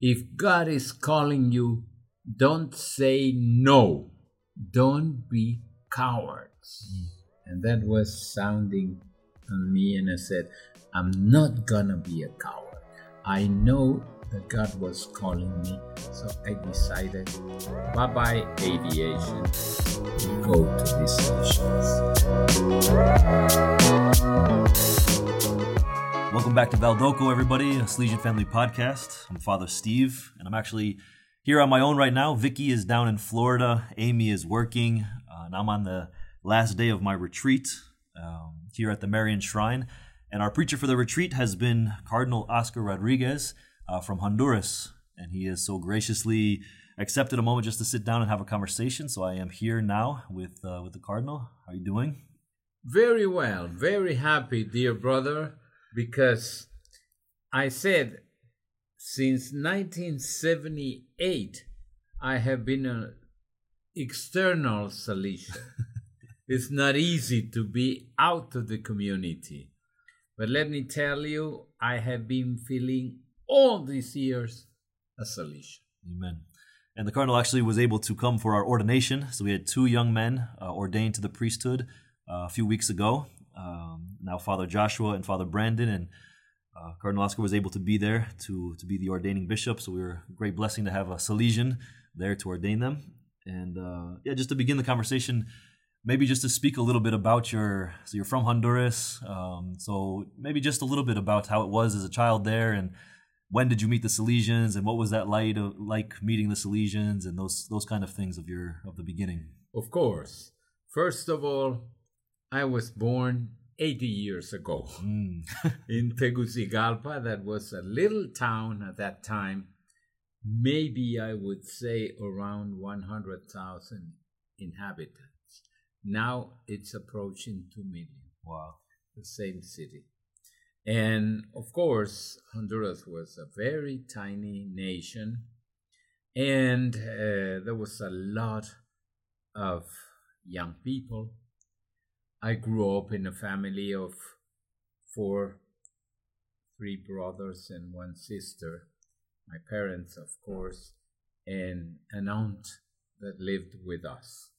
If God is calling you, don't say no. Don't be cowards. And that was sounding on me, and I said, I'm not gonna be a coward. I know that God was calling me, so I decided, bye bye aviation, go to these Welcome back to Valdocco, everybody, a Salesian Family Podcast. I'm Father Steve, and I'm actually here on my own right now. Vicky is down in Florida. Amy is working, uh, and I'm on the last day of my retreat um, here at the Marian Shrine. And our preacher for the retreat has been Cardinal Oscar Rodriguez uh, from Honduras, and he has so graciously accepted a moment just to sit down and have a conversation. So I am here now with uh, with the Cardinal. How are you doing? Very well, very happy, dear brother, because I said since 1978 I have been an external Salesian. it's not easy to be out of the community. But let me tell you, I have been feeling all these years a Salesian. Amen. And the Cardinal actually was able to come for our ordination. So we had two young men uh, ordained to the priesthood uh, a few weeks ago. Um, now Father Joshua and Father Branden and uh, Cardinal Oscar was able to be there to, to be the ordaining bishop. So we were a great blessing to have a Salesian there to ordain them. And uh, yeah, just to begin the conversation, maybe just to speak a little bit about your so you're from honduras um, so maybe just a little bit about how it was as a child there and when did you meet the salesians and what was that like, like meeting the salesians and those those kind of things of your of the beginning of course first of all i was born 80 years ago mm. in tegucigalpa that was a little town at that time maybe i would say around 100000 inhabitants now it's approaching 2 million. Wow. The same city. And of course, Honduras was a very tiny nation, and uh, there was a lot of young people. I grew up in a family of four, three brothers and one sister. My parents, of course, and an aunt that lived with us.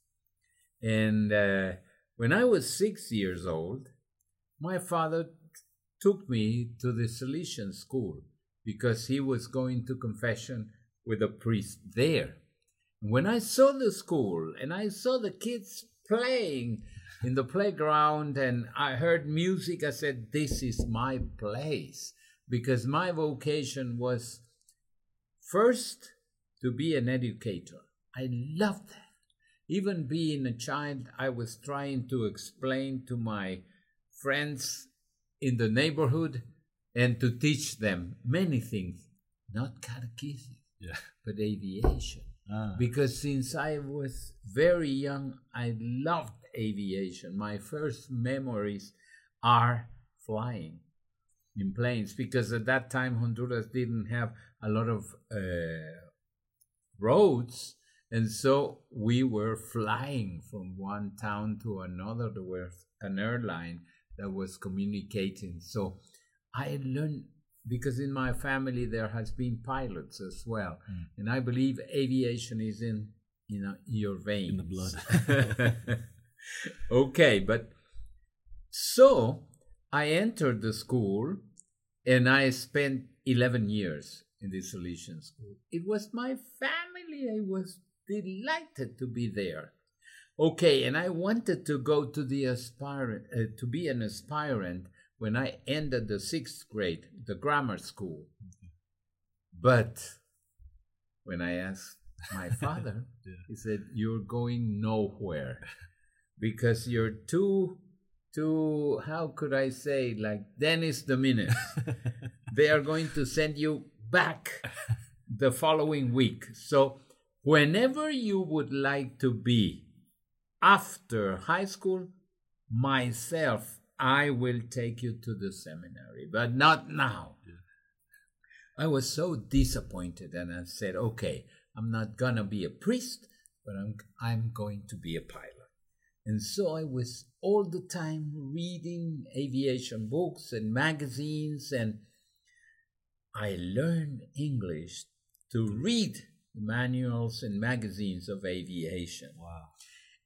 And uh, when I was six years old, my father took me to the Salesian school because he was going to confession with a priest there. When I saw the school and I saw the kids playing in the playground and I heard music, I said, This is my place because my vocation was first to be an educator. I loved that. Even being a child, I was trying to explain to my friends in the neighborhood and to teach them many things, not catechism, yeah. but aviation. Ah. Because since I was very young, I loved aviation. My first memories are flying in planes because at that time Honduras didn't have a lot of uh, roads and so we were flying from one town to another. There was an airline that was communicating. So I learned because in my family there has been pilots as well, mm. and I believe aviation is in you know your veins, in the blood. okay, but so I entered the school, and I spent eleven years in the Salesian school. It was my family I was delighted to be there. Okay, and I wanted to go to the aspirant uh, to be an aspirant when I ended the sixth grade, the grammar school. But when I asked my father, yeah. he said, "You're going nowhere because you're too." too how could I say like Dennis the Menace. they are going to send you back the following week. So whenever you would like to be after high school, myself, I will take you to the seminary, but not now. I was so disappointed and I said, okay, I'm not gonna be a priest, but I'm, I'm going to be a pilot. And so I was all the time reading aviation books and magazines, and I learned English to read manuals and magazines of aviation. Wow.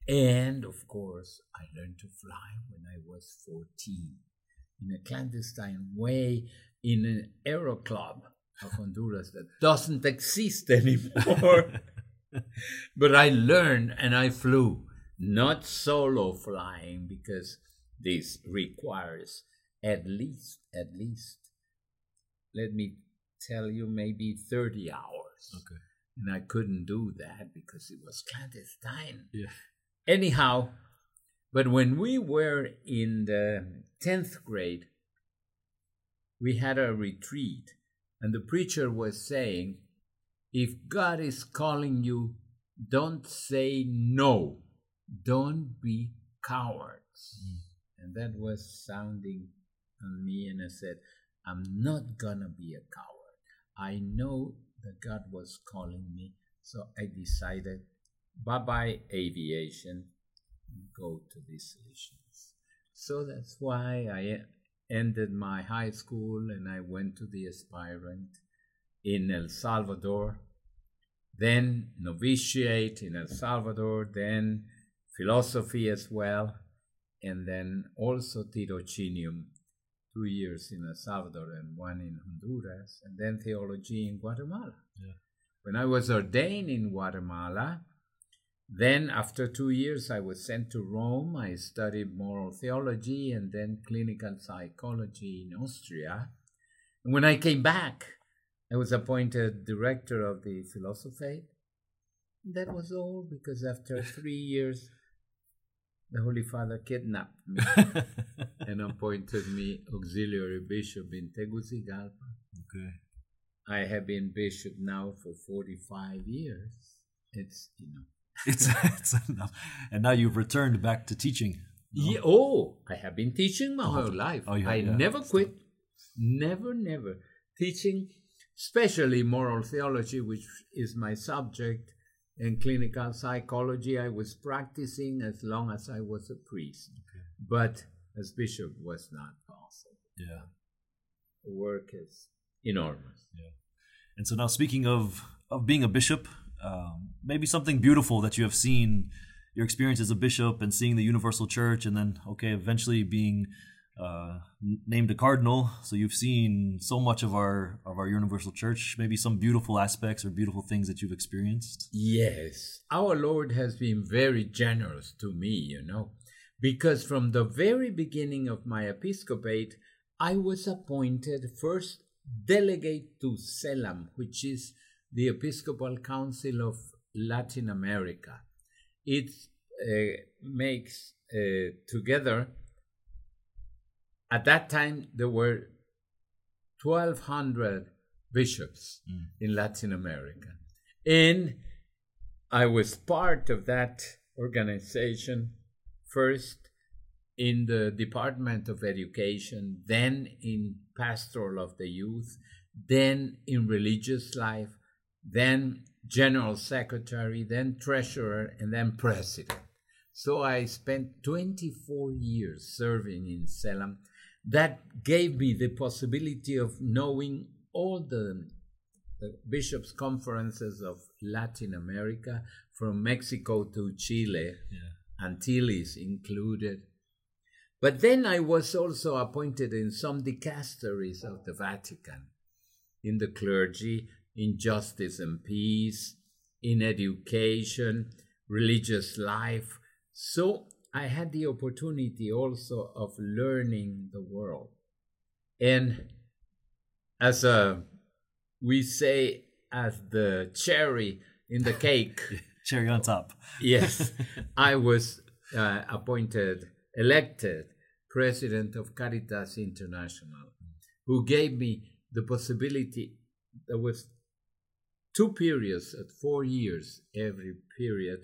And of course, I learned to fly when I was 14 in a clandestine way in an aero club of Honduras that doesn't exist anymore. but I learned and I flew, not solo flying because this requires at least, at least, let me tell you, maybe 30 hours. Okay. And I couldn't do that because it was clandestine. Yeah. Anyhow, but when we were in the 10th grade, we had a retreat, and the preacher was saying, If God is calling you, don't say no. Don't be cowards. Mm. And that was sounding on me, and I said, I'm not gonna be a coward. I know that God was calling me, so I decided, bye bye aviation, go to these Salesians. So that's why I ended my high school and I went to the aspirant in El Salvador, then novitiate in El Salvador, then philosophy as well, and then also tirocinium, two years in El Salvador and one in Honduras, and then theology in Guatemala. Yeah. When I was ordained in Guatemala, then, after two years, I was sent to Rome. I studied moral theology and then clinical psychology in Austria. And when I came back, I was appointed director of the philosophy. That was all because after three years, the Holy Father kidnapped me and appointed me auxiliary bishop in Tegucigalpa. okay. I have been bishop now for 45 years. It's, you know, It's, it's enough. And now you've returned back to teaching. no? Yeah, oh, I have been teaching my whole oh, life. Oh, yeah, I yeah. never quit. Never, never. Teaching, especially moral theology, which is my subject, and clinical psychology, I was practicing as long as I was a priest. But as bishop was not possible. Yeah. The work is enormous. Yeah. And so now, speaking of of being a bishop, um, maybe something beautiful that you have seen, your experience as a bishop and seeing the universal church, and then okay, eventually being uh, named a cardinal. So you've seen so much of our of our universal church. Maybe some beautiful aspects or beautiful things that you've experienced. Yes, our Lord has been very generous to me, you know, because from the very beginning of my episcopate, I was appointed first delegate to CELAM which is the Episcopal Council of Latin America. It uh, makes uh, together, at that time, there were 1,200 bishops Mm. in Latin America. And I was part of that organization first in the Department of Education, then in Pastoral of the Youth, then in Religious Life, then General Secretary, then Treasurer, and then President. So I spent 24 years serving in CELAM. That gave me the possibility of knowing all the, the bishops' conferences of Latin America, from Mexico to Chile, Yeah. Antilles included. But then I was also appointed in some dicasteries of the Vatican, in the clergy, in justice and peace, in education, religious life. So I had the opportunity also of learning the world. And as a, we say, as the cherry in the cake, Cherry on top. yes, I was uh, appointed, elected president of Caritas International, who gave me the possibility. There was two periods at four years every period,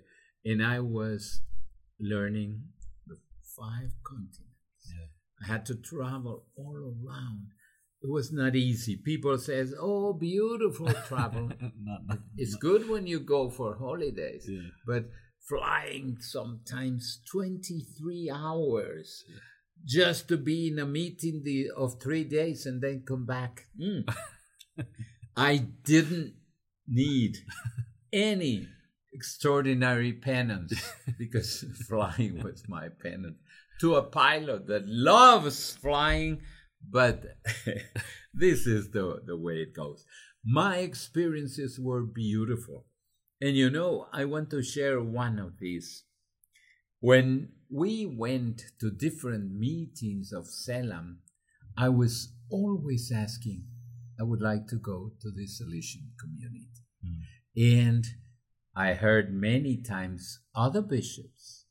and I was learning the five continents. Yeah. I had to travel all around. It was not easy. People says, "Oh, beautiful travel." not, not, it's good when you go for holidays, yeah. but flying sometimes 23 hours just to be in a meeting the, of three days and then come back. Mm. I didn't need any extraordinary penance because flying was my penance to a pilot that loves flying, but this is the, the way it goes. My experiences were beautiful. And you know, I want to share one of these. When we went to different meetings of CELAM, I was always asking, I would like to go to the Salesian community. Mm. And I heard many times other bishops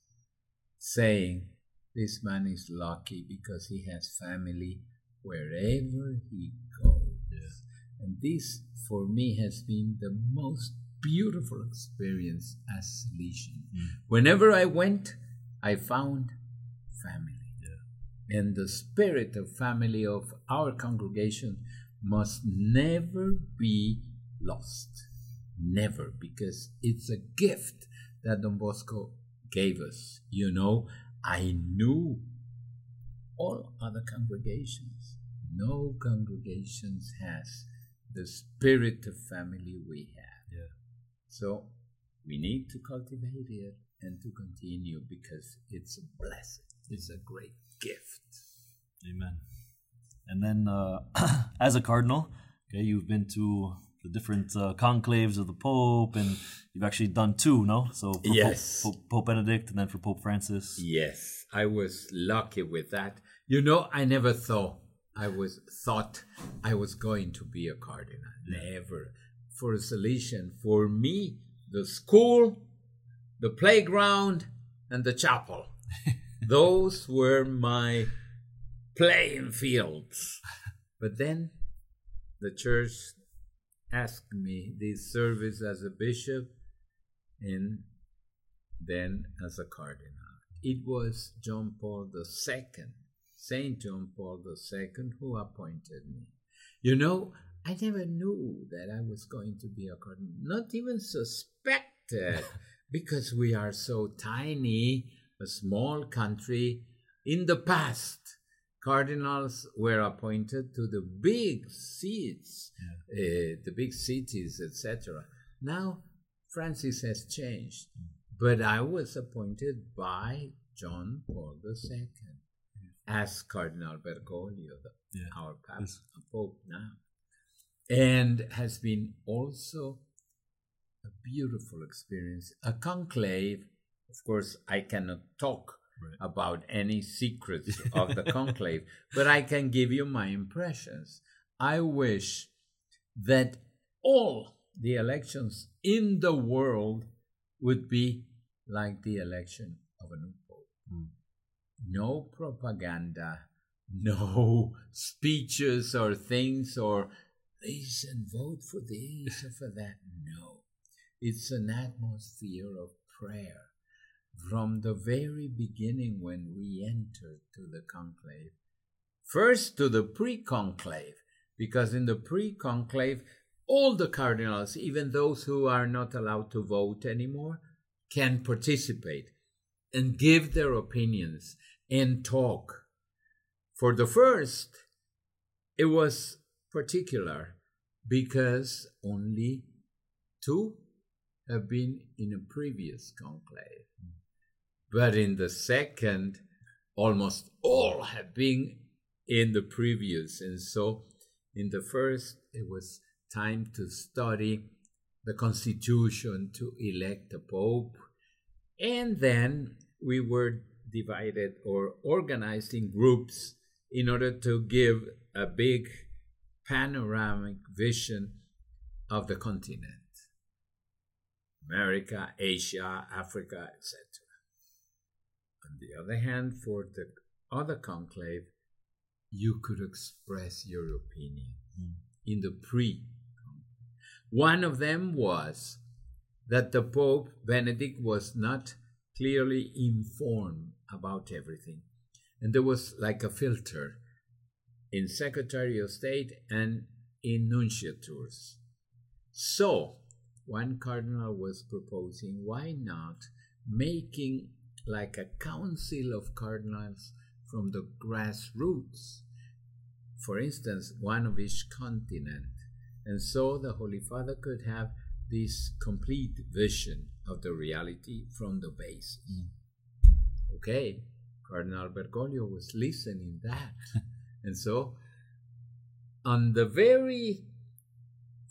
saying, This man is lucky because he has family wherever he goes. Yeah. And this, for me, has been the most beautiful experience as Salesian. Mm. Whenever I went, I found family. Yeah. And the spirit of family of our congregation must never be lost. Never, because it's a gift that Don Bosco gave us. You know, I knew all other congregations. No congregations has the spirit of family we have. Yeah. So we need to cultivate it and to continue because it's a blessing. It's a great gift. Amen. And then, uh, as a cardinal, okay, you've been to the different uh, conclaves of the Pope, and you've actually done two, no? So for yes, Pope, Pope, Pope Benedict, and then for Pope Francis. Yes, I was lucky with that. You know, I never thought I was thought I was going to be a cardinal. Never. For a Salesian, for me, the school, the playground, and the chapel. Those were my playing fields. But then the church asked me this service as a bishop and then as a cardinal. It was John Paul II, Saint John Paul II, who appointed me. You know, I never knew that I was going to be a cardinal, not even suspected, because we are so tiny, a small country. In the past, cardinals were appointed to the big seats, yeah. uh, the big cities, etc. Now, Francis has changed, mm. but I was appointed by John Paul II as Cardinal Bergoglio, yeah. our Papa, yes. Pope now, and has been also a beautiful experience, a conclave. Of course, I cannot talk right. about any secrets of the conclave, but I can give you my impressions. I wish that all the elections in the world would be like the election of a new pope. Mm. No propaganda, no speeches or things or please and vote for this or for that. No. It's an atmosphere of prayer from the very beginning when we entered to the conclave. First to the pre conclave, because in the pre conclave, all the cardinals, even those who are not allowed to vote anymore, can participate and give their opinions and talk. For the first, it was particular because only two have been in a previous conclave. But in the second, almost all have been in the previous. And so in the first, it was time to study the constitution to elect a pope. And then we were divided or organized in groups in order to give a big panoramic vision of the continent America, Asia, Africa, etc. On the other hand, for the other conclave, you could express your opinion mm. in the pre. One of them was that the Pope Benedict was not clearly informed about everything. And there was like a filter in Secretary of State and in nunciatures. So, one cardinal was proposing why not making like a council of cardinals from the grassroots. For instance, one of each continent, And so the Holy Father could have this complete vision of the reality from the basis. Mm. Okay, Cardinal Bergoglio was listening that. and so on the very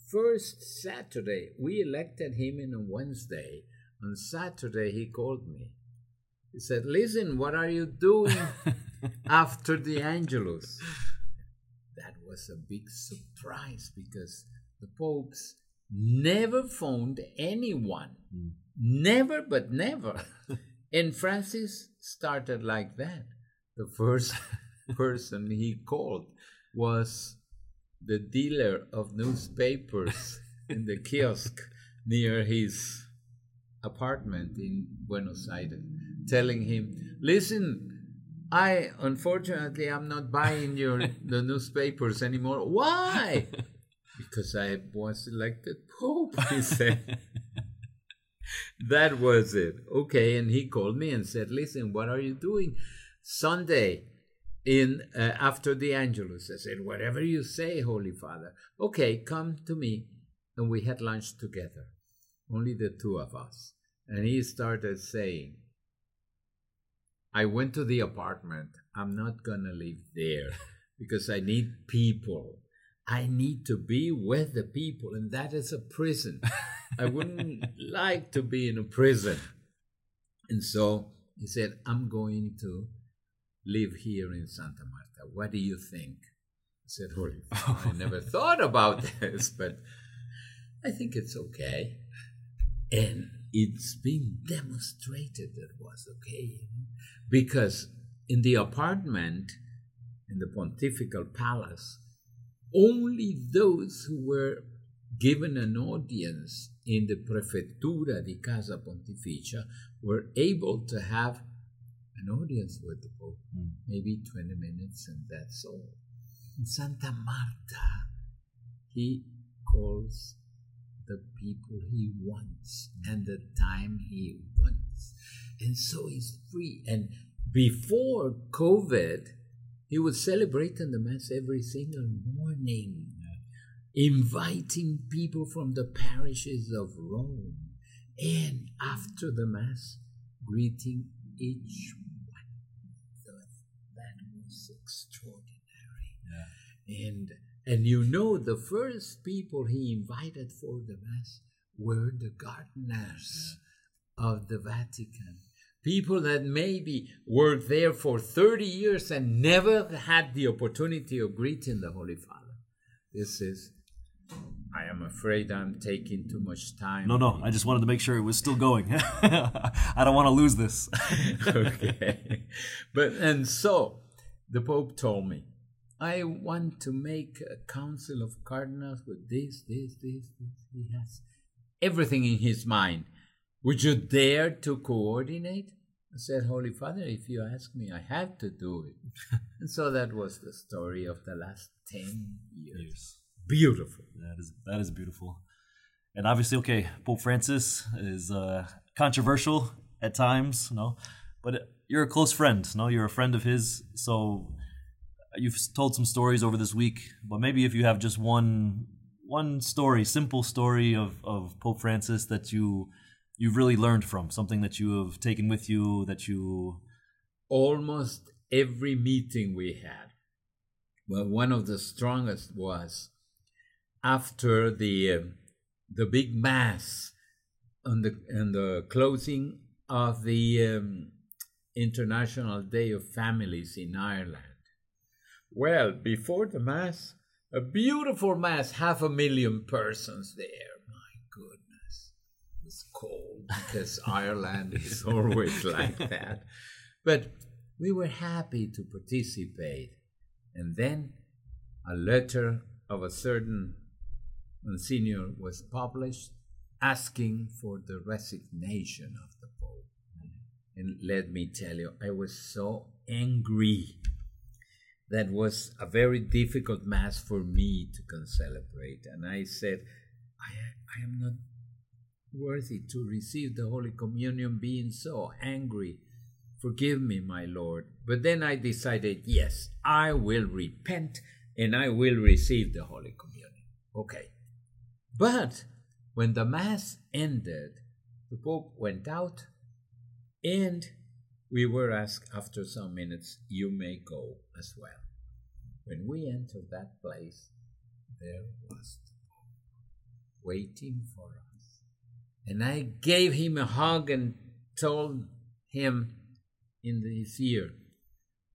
first Saturday, we elected him in a Wednesday. On Saturday, he called me. He said, Listen, what are you doing after the Angelus? That was a big surprise because the popes never phoned anyone. Mm. Never, but never. and Francis started like that. The first person he called was the dealer of newspapers in the kiosk near his apartment in Buenos Aires, telling him, "Listen, I unfortunately I'm not buying your the newspapers anymore. Why? because I was elected pope." He said. that was it. Okay, and he called me and said, "Listen, what are you doing Sunday?" in uh, after the Angelus. I said, "Whatever you say, Holy Father." Okay, come to me, and we had lunch together, only the two of us. And he started saying, "I went to the apartment. I'm not gonna live there because I need people. I need to be with the people, and that is a prison. I wouldn't like to be in a prison." And so he said, "I'm going to." live here in Santa Marta. What do you think? I said, Holy, I never thought about this, but I think it's okay. And it's been demonstrated that it was okay. Because in the apartment, in the pontifical palace, only those who were given an audience in the Prefettura di Casa Pontificia were able to have an audience with the Pope, mm. maybe 20 minutes, and that's all. In Santa Marta, he calls the people he wants and the time he wants. And so he's free. And before COVID, he was celebrating the Mass every single morning, inviting people from the parishes of Rome. And after the Mass, greeting each one. So that was extraordinary. Yeah. And and you know the first people he invited for the mass were the gardeners yeah. of the Vatican. People that maybe worked there for 30 years and never had the opportunity of greeting the Holy Father. This is I am afraid I'm taking too much time. No, no, I just wanted to make sure it was still going. I don't want to lose this. okay. But and so the Pope told me, I want to make a council of cardinals with this, this, this, this. He has everything in his mind. Would you dare to coordinate? I said, Holy Father, if you ask me, I have to do it. and so that was the story of the last 10 years. years. Beautiful. That is, that is beautiful. And obviously, okay, Pope Francis is uh, controversial at times, you know, but you're a close friend, you know, you're a friend of his. So you've told some stories over this week, but maybe if you have just one one story, simple story of, of Pope Francis that you you've really learned from, something that you have taken with you that you almost every meeting we had. Well, one of the strongest was after the uh, the big mass on the and the closing of the um, International Day of Families in Ireland. Well, before the Mass, a beautiful Mass, half a million persons there. My goodness. It was cold because Ireland is always like that. But we were happy to participate. And then a letter of a certain Monsignor was published asking for the resignation of the Pope. And let me tell you, I was so angry that was a very difficult mass for me to celebrate. And I said, I, I am not worthy to receive the Holy Communion being so angry. Forgive me, my Lord. But then I decided, yes, I will repent and I will receive the Holy Communion. Okay, But when the Mass ended, the Pope went out and we were asked after some minutes, you may go as well. When we entered that place, there was the Pope waiting for us. And I gave him a hug and told him in his ear,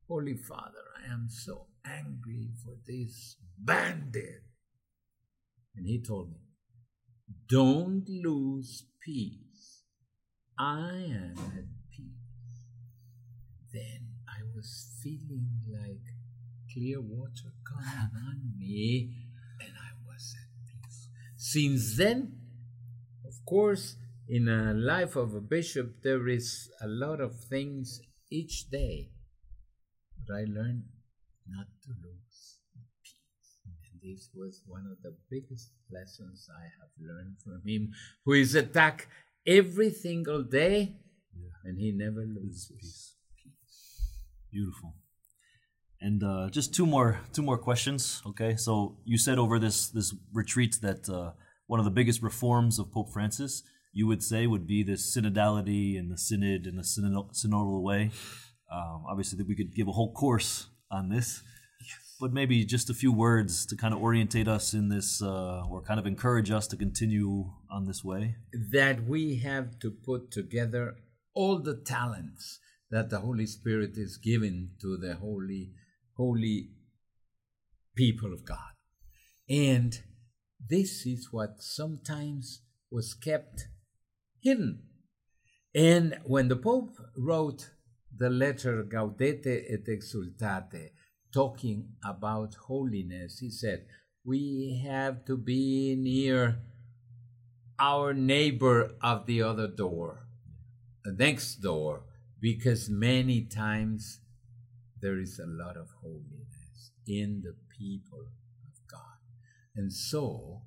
Holy Father, I am so angry for this bandit. And he told me, Don't lose peace. I am at peace. Then I was feeling like clear water coming on me, and I was at peace. Since then, of course, in a life of a bishop, there is a lot of things each day. But I learned not to lose peace. And this was one of the biggest lessons I have learned from him, who is attacked every single day, Yeah. and he never loses peace. Beautiful. And uh, just two more two more questions. Okay, so you said over this this retreat that uh, one of the biggest reforms of Pope Francis, you would say, would be this synodality and the synod and the synod- synodal way. Um, obviously, that we could give a whole course on this, but maybe just a few words to kind of orientate us in this, uh, or kind of encourage us to continue on this way. that we have to put together all the talents that the Holy Spirit is given to the holy, holy people of God. And this is what sometimes was kept hidden. And when the Pope wrote the letter Gaudete et Exsultate, talking about holiness, he said, We have to be near our neighbor of the other door, the next door, because many times there is a lot of holiness in the people of God. And so,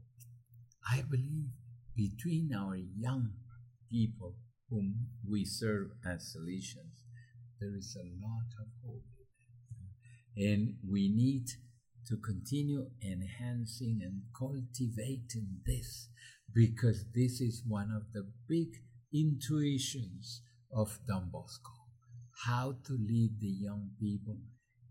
I believe between our young people whom we serve as Salesians, there is a lot of holiness. And we need to continue enhancing and cultivating this because this is one of the big intuitions of Don Bosco how to lead the young people.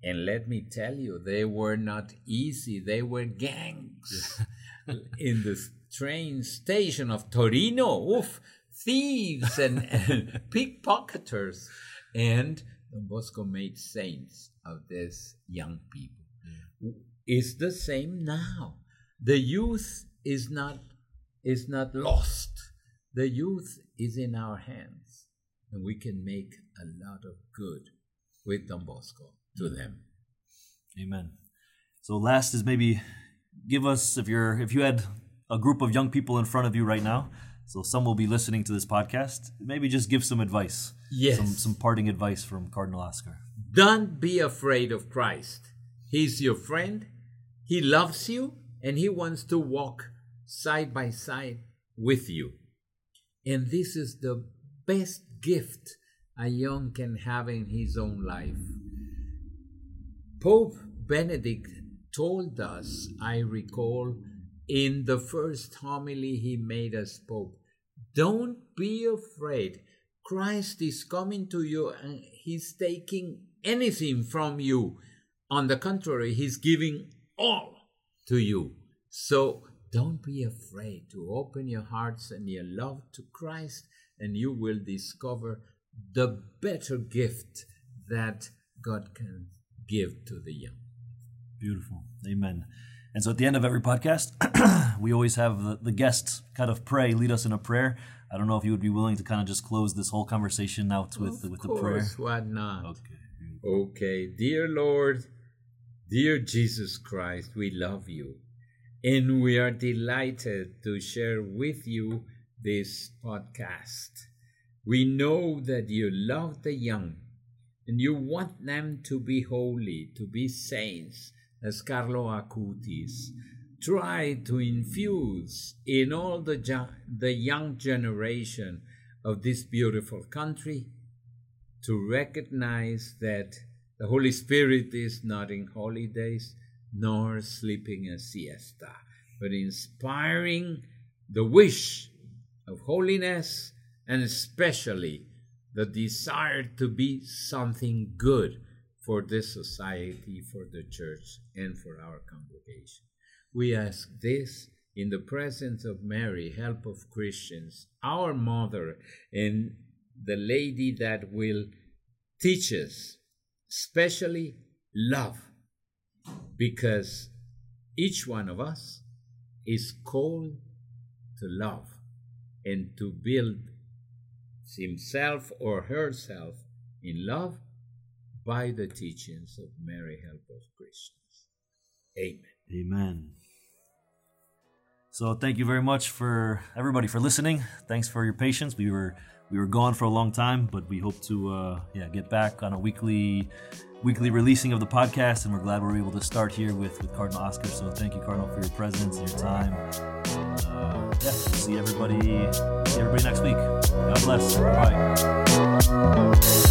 And let me tell you, they were not easy, they were gangs in the train station of Torino. Oof, thieves and, and pickpocketers. And Don Bosco made saints of these young people. It's the same now. The youth is not is not lost. The youth is in our hands, and we can make a lot of good with Don Bosco to them. Amen. So last is maybe give us if you're if you had a group of young people in front of you right now, so some will be listening to this podcast, maybe just give some advice. Yes. Some some parting advice from Cardinal Oscar. Don't be afraid of Christ. He's your friend. He loves you and he wants to walk side by side with you. And this is the best gift a young can have in his own life. Pope Benedict told us, I recall, in the first homily he made as Pope, don't be afraid. Christ is coming to you and he's taking anything from you. On the contrary, he's giving all to you. So don't be afraid to open your hearts and your love to Christ, and you will discover the better gift that God can give to the young. Beautiful. Amen. And so at the end of every podcast, we always have the, the guests kind of pray, lead us in a prayer. I don't know if you would be willing to kind of just close this whole conversation out with of with the course, prayer. why not? Okay. Okay, dear Lord, dear Jesus Christ, we love you. And we are delighted to share with you this podcast. We know that you love the young and you want them to be holy, to be saints, as Carlo Acutis. Try to infuse in all the, the young generation of this beautiful country to recognize that the Holy Spirit is not in holidays nor sleeping a siesta, but inspiring the wish of holiness and especially the desire to be something good for this society, for the church, and for our congregation. We ask this in the presence of Mary, help of Christians, our mother, and the lady that will teach us, especially love, because each one of us is called to love and to build himself or herself in love by the teachings of Mary, help of Christians. Amen. Amen. So thank you very much for everybody for listening. Thanks for your patience. We were we were gone for a long time, but we hope to uh, yeah get back on a weekly weekly releasing of the podcast, and we're glad we're able to start here with with Cardinal Oscar. So thank you, Cardinal, for your presence and your time uh, yeah, see everybody, see everybody next week. God bless. Bye.